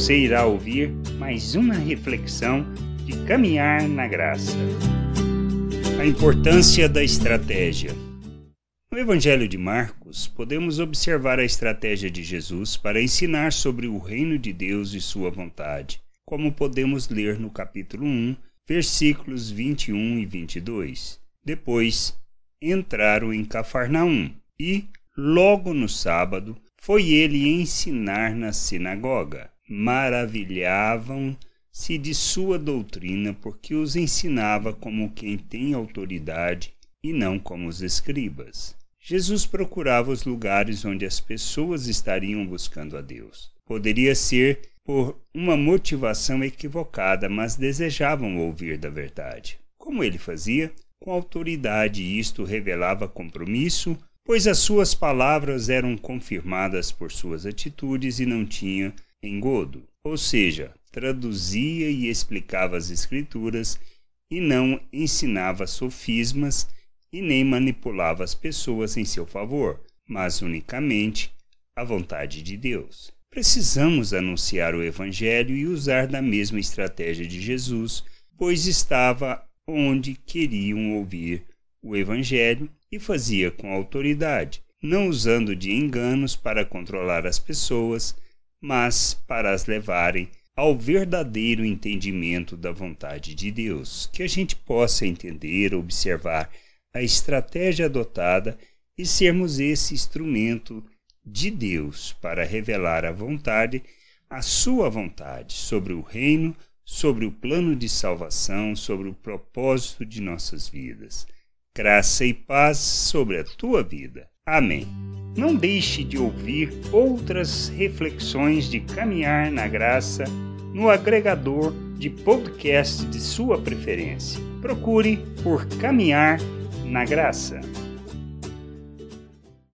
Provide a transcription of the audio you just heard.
você irá ouvir mais uma reflexão de caminhar na graça. A importância da estratégia. No Evangelho de Marcos, podemos observar a estratégia de Jesus para ensinar sobre o reino de Deus e sua vontade, como podemos ler no capítulo 1, versículos 21 e 22. Depois, entraram em Cafarnaum e, logo no sábado, foi ele ensinar na sinagoga. Maravilhavam-se de sua doutrina, porque os ensinava como quem tem autoridade e não como os escribas. Jesus procurava os lugares onde as pessoas estariam buscando a Deus. Poderia ser por uma motivação equivocada, mas desejavam ouvir da verdade. Como ele fazia? Com autoridade, isto revelava compromisso, pois as suas palavras eram confirmadas por suas atitudes e não tinha engodo. Ou seja, traduzia e explicava as Escrituras e não ensinava sofismas e nem manipulava as pessoas em seu favor, mas unicamente a vontade de Deus. Precisamos anunciar o Evangelho e usar da mesma estratégia de Jesus, pois estava onde queriam ouvir o Evangelho e fazia com autoridade, não usando de enganos para controlar as pessoas, mas para as levarem ao verdadeiro entendimento da vontade de Deus, que a gente possa entender, observar a estratégia adotada e sermos esse instrumento de Deus para revelar a vontade, a sua vontade sobre o reino, sobre o plano de salvação, sobre o propósito de nossas vidas graça e paz sobre a tua vida. Amém. Não deixe de ouvir outras reflexões de caminhar na graça no agregador de podcast de sua preferência. Procure por Caminhar na Graça.